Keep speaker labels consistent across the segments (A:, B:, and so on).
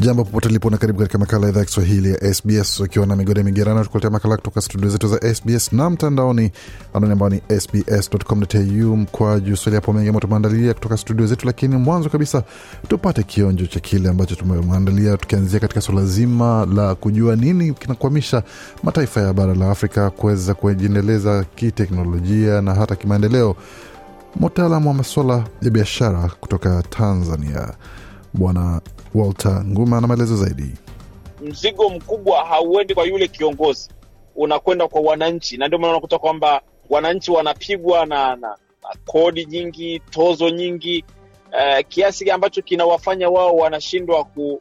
A: Jambo popote lipo na karibu katika makala ya idhaa ya Kiswahili ya SBS ukiwa na migode migerano, tukuletea makala kutoka studio zetu za SBS na mtandaoni anwani ambao ni sbs.com.au mkwa juu swali hapo mengi ambayo tumeandalia kutoka studio zetu, lakini mwanzo kabisa tupate kionjo cha kile ambacho tumeandalia, tukianzia katika suala zima la kujua nini kinakwamisha mataifa ya bara la Afrika kuweza kujiendeleza kiteknolojia na hata kimaendeleo. Mtaalamu wa masuala ya biashara kutoka Tanzania Bwana Walter Nguma na maelezo zaidi.
B: Mzigo mkubwa hauendi kwa yule kiongozi, unakwenda kwa wananchi, na ndio maana unakuta kwamba wananchi wanapigwa na, na, na kodi nyingi, tozo nyingi uh, kiasi ambacho kinawafanya wao wanashindwa ku,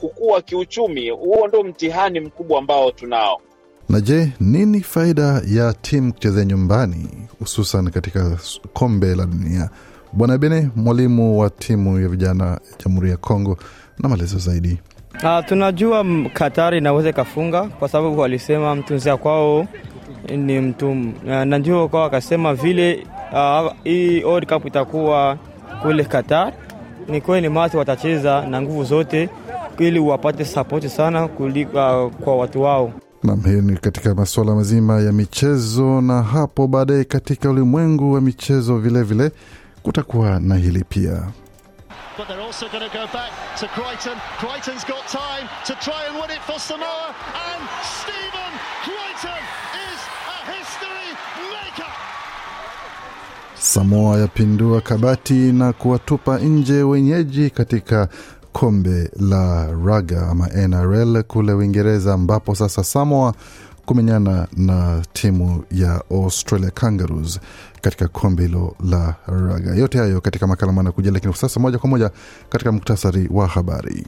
B: kukua kiuchumi. Huo ndio mtihani mkubwa ambao tunao.
A: Na je, nini faida ya timu kuchezea nyumbani hususan katika kombe la dunia? Bwana Bene, mwalimu wa timu ya vijana ya Jamhuri ya Kongo, na maelezo zaidi.
C: Uh, tunajua Katari inaweza ikafunga kwa sababu walisema mtunzia kwao ni mtu uh, na ndio kwao akasema vile uh, hii World Cup itakuwa kule Qatar. Ni kweli mati watacheza na nguvu zote ili wapate sapoti sana kuli, uh, kwa watu wao.
A: Nam, hii ni katika masuala mazima ya michezo, na hapo baadaye katika ulimwengu wa michezo vilevile vile, kutakuwa na hili pia
D: but they're also going to go back to Crichton. Crichton's got time to try and win it for Samoa, and Stephen Crichton is a history maker.
A: Samoa yapindua kabati na kuwatupa nje wenyeji katika kombe la raga ama NRL kule Uingereza, ambapo sasa Samoa kumenyana na timu ya Australia Kangaroos katika kombe hilo la raga. Yote hayo katika makala mana kuja, lakini kwa sasa moja kwa moja katika muktasari wa habari.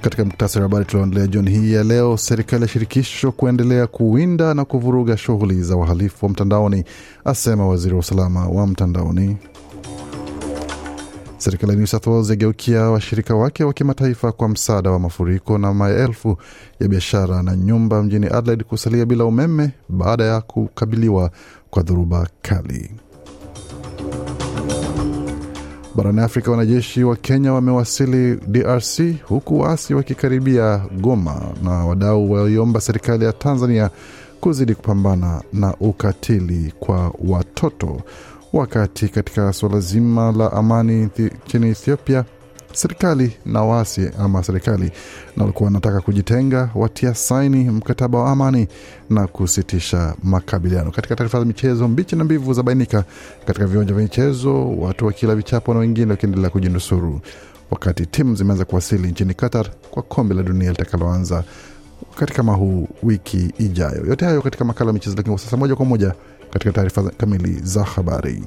A: Katika muktasari wa habari tulioendelea jioni hii ya leo, serikali ya shirikisho kuendelea kuwinda na kuvuruga shughuli za wahalifu wa mtandaoni, asema waziri wa usalama wa mtandaoni. Serikali ya New South Wales yageukia washirika wake wa kimataifa kwa msaada wa mafuriko na maelfu ya biashara na nyumba mjini Adelaide kusalia bila umeme baada ya kukabiliwa kwa dhoruba kali. Barani Afrika, wanajeshi wa Kenya wamewasili DRC huku waasi wakikaribia Goma, na wadau waliomba serikali ya Tanzania kuzidi kupambana na ukatili kwa watoto. Wakati katika suala zima la amani nchini Ethiopia, serikali na waasi ama serikali na walikuwa wanataka kujitenga, watia saini mkataba wa amani na kusitisha makabiliano. Katika taarifa za michezo, mbichi na mbivu za bainika katika viwanja vya michezo, watu wakila vichapo na wengine wakiendelea kujinusuru, wakati timu zimeanza kuwasili nchini Qatar kwa kombe la dunia litakaloanza wakati kama huu wiki ijayo. Yote hayo katika makala ya michezo, lakini kwa sasa moja kwa moja katika taarifa kamili za habari.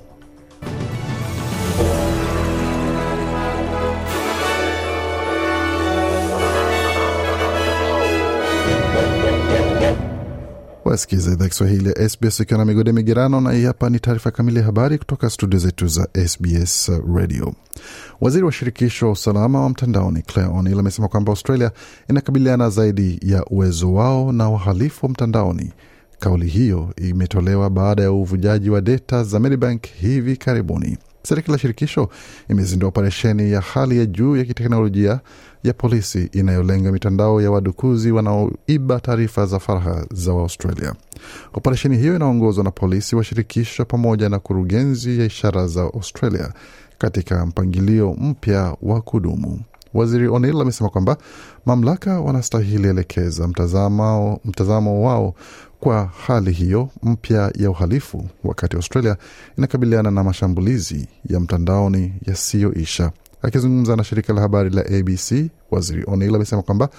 A: Wasikiza idhaa Kiswahili ya SBS ikiwa na migode migerano, na hii hapa ni taarifa kamili ya habari kutoka studio zetu za SBS Radio. Waziri wa shirikisho wa usalama wa mtandaoni Claire O'Neill amesema kwamba Australia inakabiliana zaidi ya uwezo wao na wahalifu wa mtandaoni. Kauli hiyo imetolewa baada ya uvujaji wa data za Medibank hivi karibuni. Serikali ya shirikisho imezindua operesheni ya hali ya juu ya kiteknolojia ya polisi inayolenga mitandao ya wadukuzi wanaoiba taarifa za faragha za waustralia Operesheni hiyo inaongozwa na polisi wa shirikisho pamoja na kurugenzi ya ishara za Australia katika mpangilio mpya wa kudumu. Waziri O'Neill amesema kwamba mamlaka wanastahili elekeza mtazamo, mtazamo wao kwa hali hiyo mpya ya uhalifu, wakati Australia inakabiliana na mashambulizi ya mtandaoni yasiyoisha. Akizungumza na shirika la habari la ABC, waziri O'Neill amesema kwamba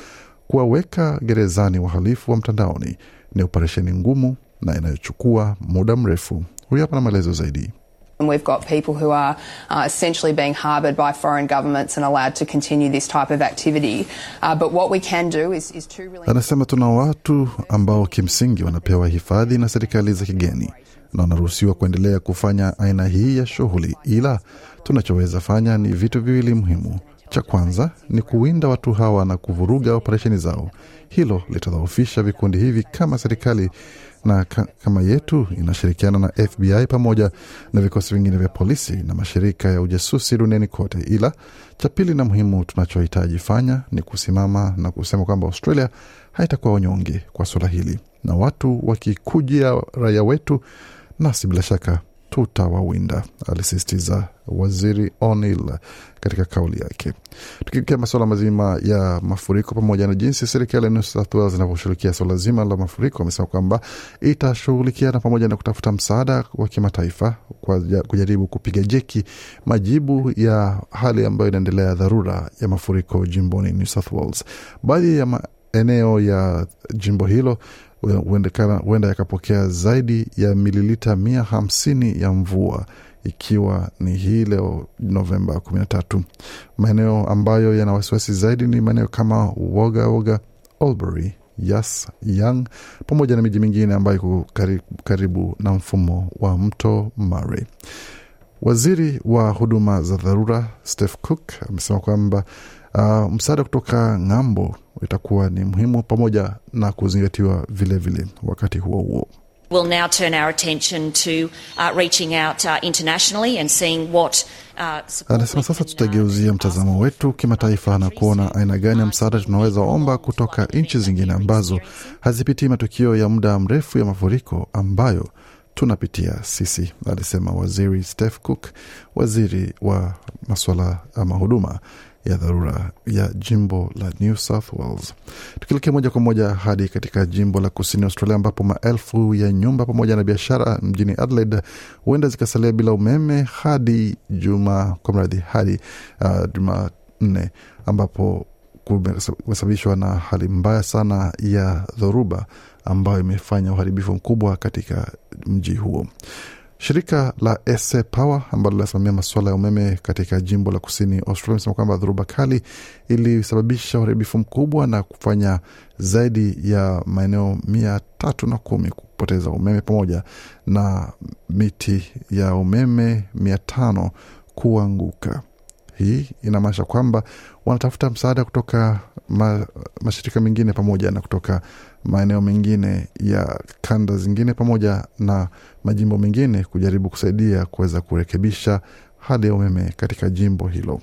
A: kuwaweka gerezani wahalifu wa mtandaoni ni operesheni ngumu na inayochukua muda mrefu. Huyu hapa na maelezo zaidi.
E: And we've got people who are uh, essentially being harboured by foreign governments and allowed to continue this type of activity. Uh, but what we can do is, is to really.
A: Anasema tuna watu ambao kimsingi wanapewa hifadhi na serikali za kigeni na wanaruhusiwa kuendelea kufanya aina hii ya shughuli, ila tunachoweza fanya ni vitu viwili muhimu. Cha kwanza ni kuwinda watu hawa na kuvuruga operesheni zao. Hilo litadhoofisha vikundi hivi kama serikali na ka, kama yetu inashirikiana na FBI pamoja na vikosi vingine vya polisi na mashirika ya ujasusi duniani kote. Ila cha pili na muhimu tunachohitaji fanya ni kusimama na kusema kwamba Australia haitakuwa wanyonge kwa suala hili, na watu wakikujia raia wetu, nasi bila shaka tutawawinda, alisisitiza waziri O'Neill katika kauli yake. Tukielekea masuala mazima ya mafuriko pamoja na jinsi serikali ya New South Wales inavyoshughulikia suala zima la mafuriko, amesema kwamba itashughulikiana pamoja na kutafuta msaada wa kimataifa kujaribu kupiga jeki majibu ya hali ambayo inaendelea dharura ya mafuriko jimboni New South Wales. Baadhi ya maeneo ya jimbo hilo huenda yakapokea zaidi ya mililita mia hamsini ya mvua ikiwa ni hii leo Novemba kumi na tatu. Maeneo ambayo yana wasiwasi zaidi ni maeneo kama Woga Woga, Albury, Yas, Young pamoja na miji mingine ambayo iko karibu, na mfumo wa mto Murray. Waziri wa huduma za dharura Steph Cook amesema kwamba uh, msaada kutoka ng'ambo itakuwa ni muhimu pamoja na kuzingatiwa vilevile vile wakati huo huo.
F: We'll now turn our attention to uh, reaching out uh, internationally and seeing what uh,
A: Anasema sasa tutageuzia mtazamo wetu kimataifa na kuona aina gani ya msaada tunaweza omba kutoka nchi zingine ambazo hazipitii matukio ya muda mrefu ya mafuriko ambayo tunapitia sisi, alisema waziri Steph Cook, waziri wa masuala ama huduma ya dharura ya jimbo la New South Wales. Tukielekea moja kwa moja hadi katika jimbo la kusini Australia, ambapo maelfu ya nyumba pamoja na biashara mjini Adelaide huenda zikasalia bila umeme hadi juma kwa mradhi hadi uh, Jumanne, ambapo kumesababishwa na hali mbaya sana ya dhoruba ambayo imefanya uharibifu mkubwa katika mji huo. Shirika la SA Power ambalo linasimamia masuala ya umeme katika jimbo la kusini Australia imesema kwamba dhoruba kali ilisababisha uharibifu mkubwa na kufanya zaidi ya maeneo mia tatu na kumi kupoteza umeme pamoja na miti ya umeme mia tano kuanguka. Hii inamaanisha kwamba wanatafuta msaada kutoka ma, mashirika mengine pamoja na kutoka maeneo mengine ya kanda zingine pamoja na majimbo mengine kujaribu kusaidia kuweza kurekebisha hali ya umeme katika jimbo hilo.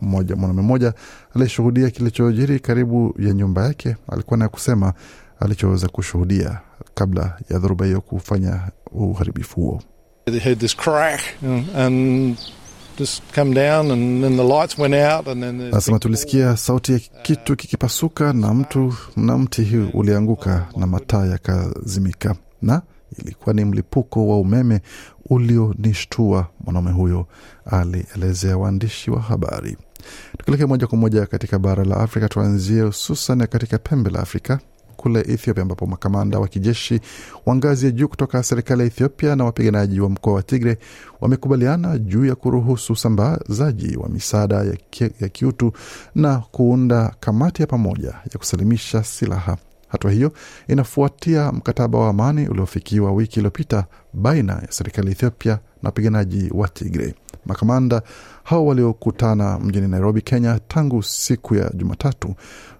A: Mmoja mwanaume mmoja aliyeshuhudia kilichojiri karibu ya nyumba yake alikuwa na kusema alichoweza kushuhudia kabla ya dhoruba hiyo kufanya uharibifu huo.
G: They heard this crack and just come down and then the lights went out and then the
A: Anasema tulisikia sauti ya kitu kikipasuka na mtu na mti ulianguka na mataa yakazimika, na ilikuwa ni mlipuko wa umeme ulionishtua, mwanaume huyo alielezea waandishi wa habari. Tukielekea moja kwa moja katika bara la Afrika, tuanzie hususan katika pembe la Afrika kule Ethiopia ambapo makamanda wa kijeshi wa ngazi ya juu kutoka serikali ya Ethiopia na wapiganaji wa mkoa wa Tigre wamekubaliana juu ya kuruhusu usambazaji wa misaada ya, ki, ya kiutu na kuunda kamati ya pamoja ya kusalimisha silaha. Hatua hiyo inafuatia mkataba wa amani uliofikiwa wiki iliyopita baina ya serikali ya Ethiopia na wapiganaji wa Tigre. Makamanda hao waliokutana mjini Nairobi, Kenya tangu siku ya Jumatatu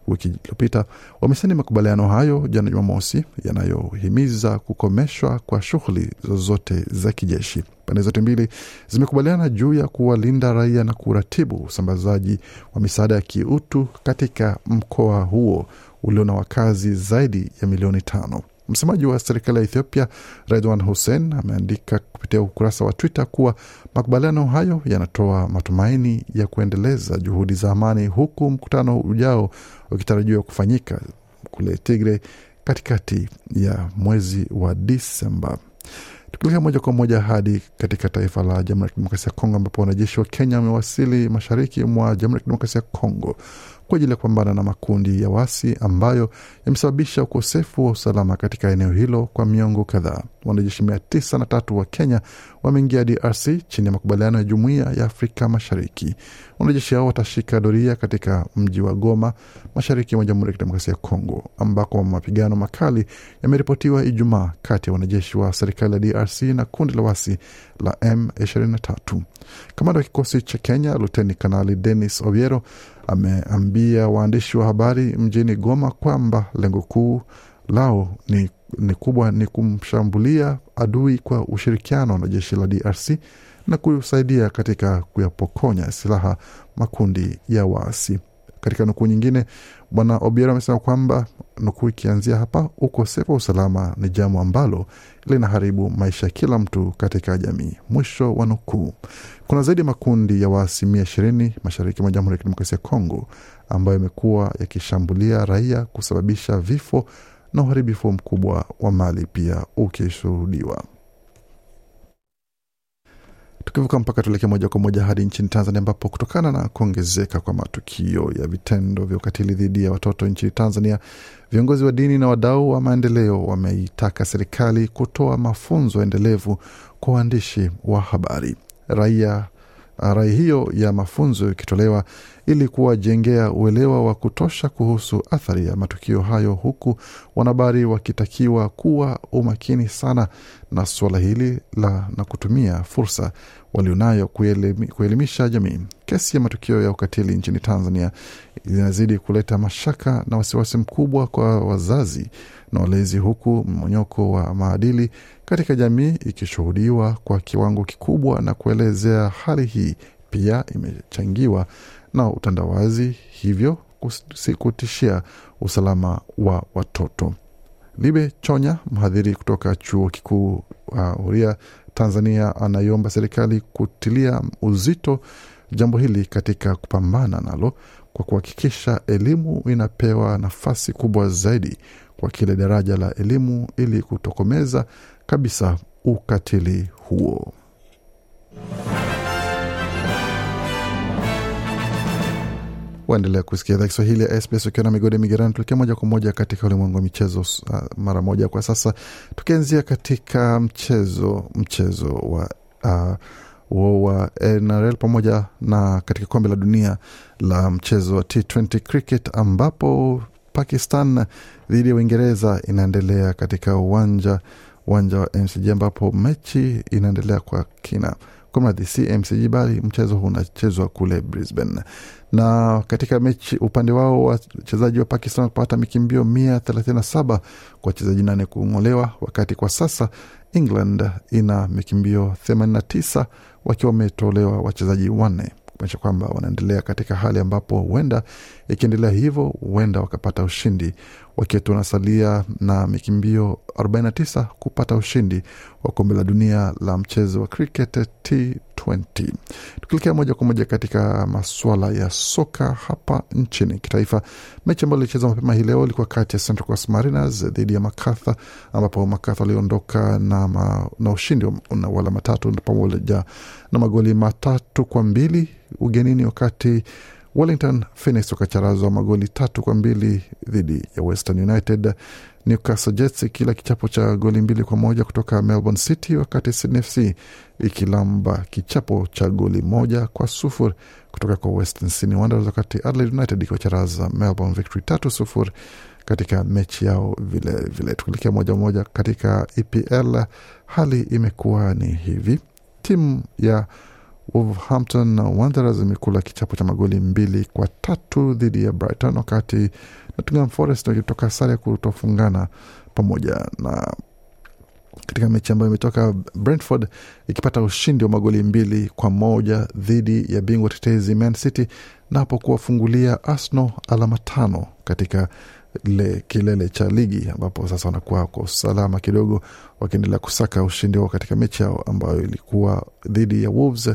A: wiki iliyopita wamesaini makubaliano hayo jana Jumamosi, yanayohimiza kukomeshwa kwa shughuli zozote za kijeshi. Pande zote mbili zimekubaliana juu ya kuwalinda raia na kuratibu usambazaji wa misaada ya kiutu katika mkoa huo ulio na wakazi zaidi ya milioni tano. Msemaji wa serikali ya Ethiopia Redwan Hussein ameandika kupitia ukurasa wa Twitter kuwa makubaliano hayo yanatoa matumaini ya kuendeleza juhudi za amani, huku mkutano ujao ukitarajiwa kufanyika kule Tigre katikati ya mwezi wa Disemba. Tukilekea moja kwa moja hadi katika taifa la Jamhuri ya Kidemokrasia ya Kongo ambapo wanajeshi wa Kenya wamewasili mashariki mwa Jamhuri ya Kidemokrasia ya Kongo kwa ajili ya kupambana na makundi ya wasi ambayo yamesababisha ukosefu wa usalama katika eneo hilo kwa miongo kadhaa. Wanajeshi mia tisa na tatu wa Kenya wameingia DRC chini ya makubaliano ya Jumuiya ya Afrika Mashariki. Wanajeshi hao watashika doria katika mji wa Goma, mashariki mwa Jamhuri ya Kidemokrasia ya Kongo, ambako mapigano makali yameripotiwa Ijumaa kati ya wanajeshi wa serikali ya DRC na kundi la wasi la M23. Kamanda wa kikosi cha Kenya Luteni Kanali Denis Obiero ameambia waandishi wa habari mjini Goma kwamba lengo kuu lao ni, ni kubwa ni kumshambulia adui kwa ushirikiano na jeshi la DRC na kusaidia katika kuyapokonya silaha makundi ya waasi. Katika nukuu nyingine, Bwana Obiero amesema kwamba nukuu ikianzia hapa, ukosefu wa usalama ni jambo ambalo linaharibu maisha ya kila mtu katika jamii, mwisho wa nukuu. Kuna zaidi ya makundi ya waasi mia ishirini mashariki mwa Jamhuri ya Kidemokrasia ya Kongo ambayo yamekuwa yakishambulia raia, kusababisha vifo na uharibifu mkubwa wa mali pia ukishuhudiwa. Tukivuka mpaka tuelekee moja kwa moja hadi nchini Tanzania, ambapo kutokana na kuongezeka kwa matukio ya vitendo vya ukatili dhidi ya watoto nchini Tanzania, viongozi wa dini na wadau wa maendeleo wameitaka serikali kutoa mafunzo endelevu kwa waandishi wa habari. Raia rai hiyo ya mafunzo ikitolewa ili kuwajengea uelewa wa kutosha kuhusu athari ya matukio hayo, huku wanahabari wakitakiwa kuwa umakini sana na suala hili la na kutumia fursa walionayo kuelimi, kuelimisha jamii. Kesi ya matukio ya ukatili nchini Tanzania zinazidi kuleta mashaka na wasiwasi mkubwa kwa wazazi na walezi, huku mmonyoko wa maadili katika jamii ikishuhudiwa kwa kiwango kikubwa, na kuelezea hali hii pia imechangiwa na utandawazi, hivyo kutishia usalama wa watoto. Libe Chonya, mhadhiri kutoka chuo kikuu uh, Huria Tanzania, anaiomba serikali kutilia uzito jambo hili katika kupambana nalo kwa kuhakikisha elimu inapewa nafasi kubwa zaidi kwa kile daraja la elimu ili kutokomeza kabisa ukatili huo. Waendelea kusikia idhaa Kiswahili ya SBS ukiwa na migode migerani. Tuelekea moja kwa moja katika ulimwengu wa michezo uh, mara moja kwa sasa, tukianzia katika mchezo mchezo wa uh, wa NRL pamoja na katika kombe la dunia la mchezo wa T20 cricket ambapo Pakistan dhidi ya Uingereza inaendelea katika uwanja uwanja wa MCG ambapo mechi inaendelea kwa kina kumradhi, si MCG bali mchezo huu unachezwa kule Brisbane. Na katika mechi upande wao wachezaji wa Pakistan kupata mikimbio mia thelathini na saba kwa wachezaji nane kung'olewa, wakati kwa sasa England ina mikimbio themanini na tisa wakiwa wametolewa wachezaji wanne kuonyesha kwamba wanaendelea katika hali ambapo huenda ikiendelea hivyo huenda wakapata ushindi wakiwa wanasalia na mikimbio 49 kupata ushindi wa kombe la dunia la mchezo wa cricket T20. Tukielekea moja kwa moja katika masuala ya soka hapa nchini kitaifa, mechi ambayo ilichezwa mapema hii leo ilikuwa kati ya Central Coast Mariners dhidi ya Makatha, ambapo Makatha waliondoka na, ma, na ushindi wa alama tatu pamoja na magoli matatu kwa mbili ugenini, wakati Wellington Phoenix wakacharazwa magoli tatu kwa mbili dhidi ya Western United. Newcastle Jets kila kichapo cha goli mbili kwa moja kutoka Melbourne City, wakati Sydney FC ikilamba kichapo cha goli moja kwa sufuri kutoka kwa Western Sydney Wanderers, wakati Adelaide United ikiwacharaza Melbourne Victory tatu sufuri katika mechi yao vilevile. Tukielekea moja moja katika EPL, hali imekuwa ni hivi: timu ya Wolverhampton Wanderers imekula kichapo cha magoli mbili kwa tatu dhidi ya Brighton, wakati Nottingham Forest wakitoka sare ya kutofungana pamoja. Na katika mechi ambayo imetoka Brentford ikipata ushindi wa magoli mbili kwa moja dhidi ya bingwa tetezi Man City na hapo kuwafungulia Arsenal alama tano katika le kilele cha ligi ambapo sasa wanakuwa kwa usalama kidogo, wakiendelea kusaka ushindi wao katika mechi yao ambayo ilikuwa dhidi ya Wolves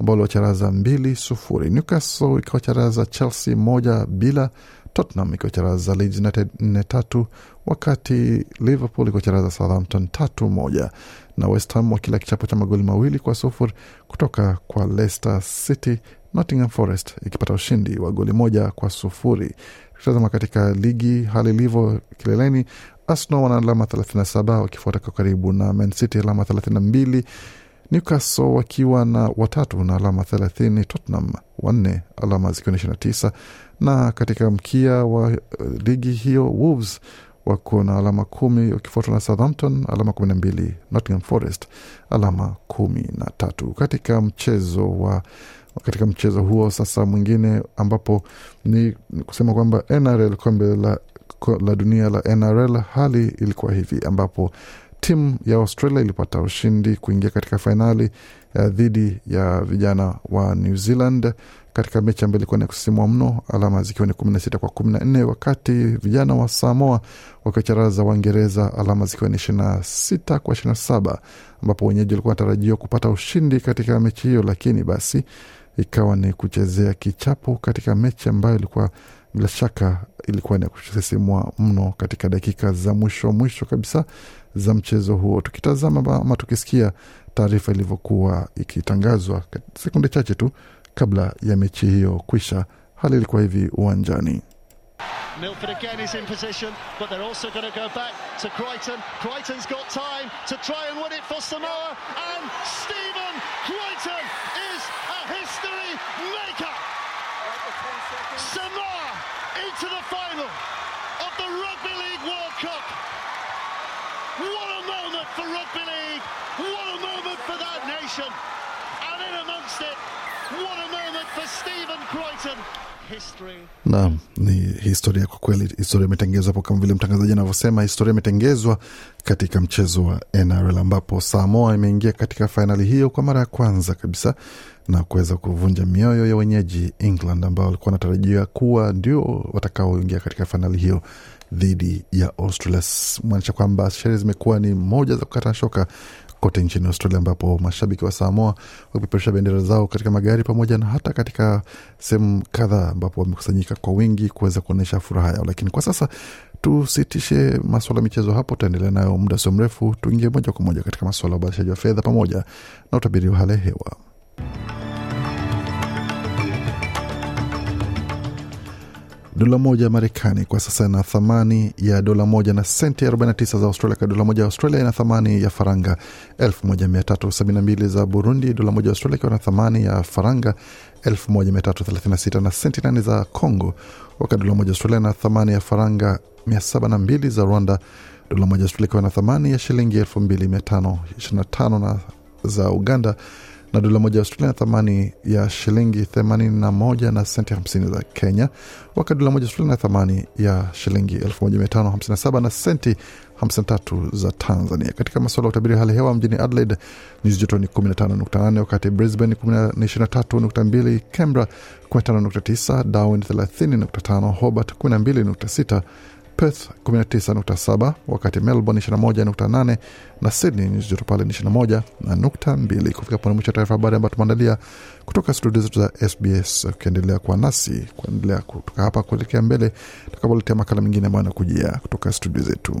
A: ambao waliwacharaza mbili sufuri. Newcastle ikiwacharaza Chelsea moja bila. Tottenham ikiwacharaza Leeds United nne tatu, wakati Liverpool ikiwacharaza Southampton tatu moja na West Ham wakila kichapo cha magoli mawili kwa sufuri kutoka kwa Leicester City. Nottingham Forest ikipata ushindi wa goli moja kwa sufuri. Tukitazama katika ligi hali ilivyo kileleni, Arsenal wana alama 37 wakifuata kwa karibu na Man City alama 32 Newcastle wakiwa na watatu na alama 30, Tottenham wanne alama zikiwa ni 29, na katika mkia wa uh, ligi hiyo Wolves wako na alama kumi wakifuatwa na Southampton alama kumi na mbili, Nottingham Forest alama kumi na tatu. Katika mchezo wa katika mchezo huo sasa mwingine ambapo ni kusema kwamba NRL kombe la, la dunia la NRL hali ilikuwa hivi ambapo timu ya Australia ilipata ushindi kuingia katika fainali uh, dhidi ya vijana wa New Zealand. Katika mechi ambayo ilikuwa ni kusisimua mno, alama zikiwa ni kumi na sita kwa kumi na nne wakati vijana wa Samoa wakiwacharaza Waingereza alama zikiwa ni ishirini na sita kwa ishirini na saba ambapo wenyeji walikuwa wanatarajiwa kupata ushindi katika mechi hiyo, lakini basi ikawa ni kuchezea kichapo katika mechi ambayo ilikuwa bila shaka ilikuwa ni kusisimua mno katika dakika za mwisho mwisho kabisa za mchezo huo, tukitazama ama tukisikia taarifa ilivyokuwa ikitangazwa sekunde chache tu kabla ya mechi hiyo kwisha. Hali ilikuwa hivi uwanjani.
D: Crichton. History maker. Samoa into the final of the Rugby League World Cup. What a moment for Rugby League! What a moment for that nation! And in amongst it, what a moment for Stephen Crichton. History.
A: Ni historia kwa kweli. Historia imetengezwa hapo kama vile mtangazaji anavyosema, historia imetengezwa katika mchezo wa NRL ambapo Samoa imeingia katika fainali hiyo kwa mara ya kwanza kabisa na kuweza kuvunja mioyo ya wenyeji England ambao walikuwa wanatarajia kuwa ndio watakaoingia katika fainali hiyo dhidi ya Australia, maanisha kwamba sherehe zimekuwa ni moja za kukata shoka kote nchini Australia, ambapo mashabiki wa Samoa wakipeperusha bendera zao katika magari pamoja na hata katika sehemu kadhaa ambapo wamekusanyika kwa wingi kuweza kuonyesha furaha yao. Lakini kwa sasa tusitishe maswala ya michezo hapo, tutaendelea nayo muda sio mrefu. Tuingie moja kwa moja katika maswala ya ubadilishaji wa fedha pamoja na utabiri wa hali ya hewa. Dola moja ya Marekani kwa sasa ina thamani ya dola moja na senti 49 za Australia. Kwa dola moja ya Australia ina thamani ya faranga 1372 za Burundi. Dola moja ya Australia ikiwa na thamani ya faranga 1336 na senti 8 za Congo, wakati dola moja ya Australia ina thamani ya faranga 702 za Rwanda. Dola moja ya Australia ikiwa na thamani ya shilingi 2525 na za Uganda na dola moja ya Australia na thamani ya shilingi 81 na senti 50 za Kenya, wakati dola moja ya Australia na thamani ya shilingi 1557 na senti 53 za Tanzania. Katika masuala ya utabiri hali hewa mjini Adelaide nyuzi joto ni 15.8, wakati Brisbane ni 23.2, Canberra 15.9, Darwin 30.5, Hobart 12.6 Perth 19.7 wakati Melbourne 21.8 na Sydney nyuzi joto pale ni 21 na nukta mbili. Kufika pone mwisho taarifa habari ambayo tumeandalia kutoka studio zetu za SBS. Ukiendelea kuwa nasi kuendelea kutoka hapa kuelekea mbele, tutakapoletea makala mengine ambayo anakujia kutoka studio zetu.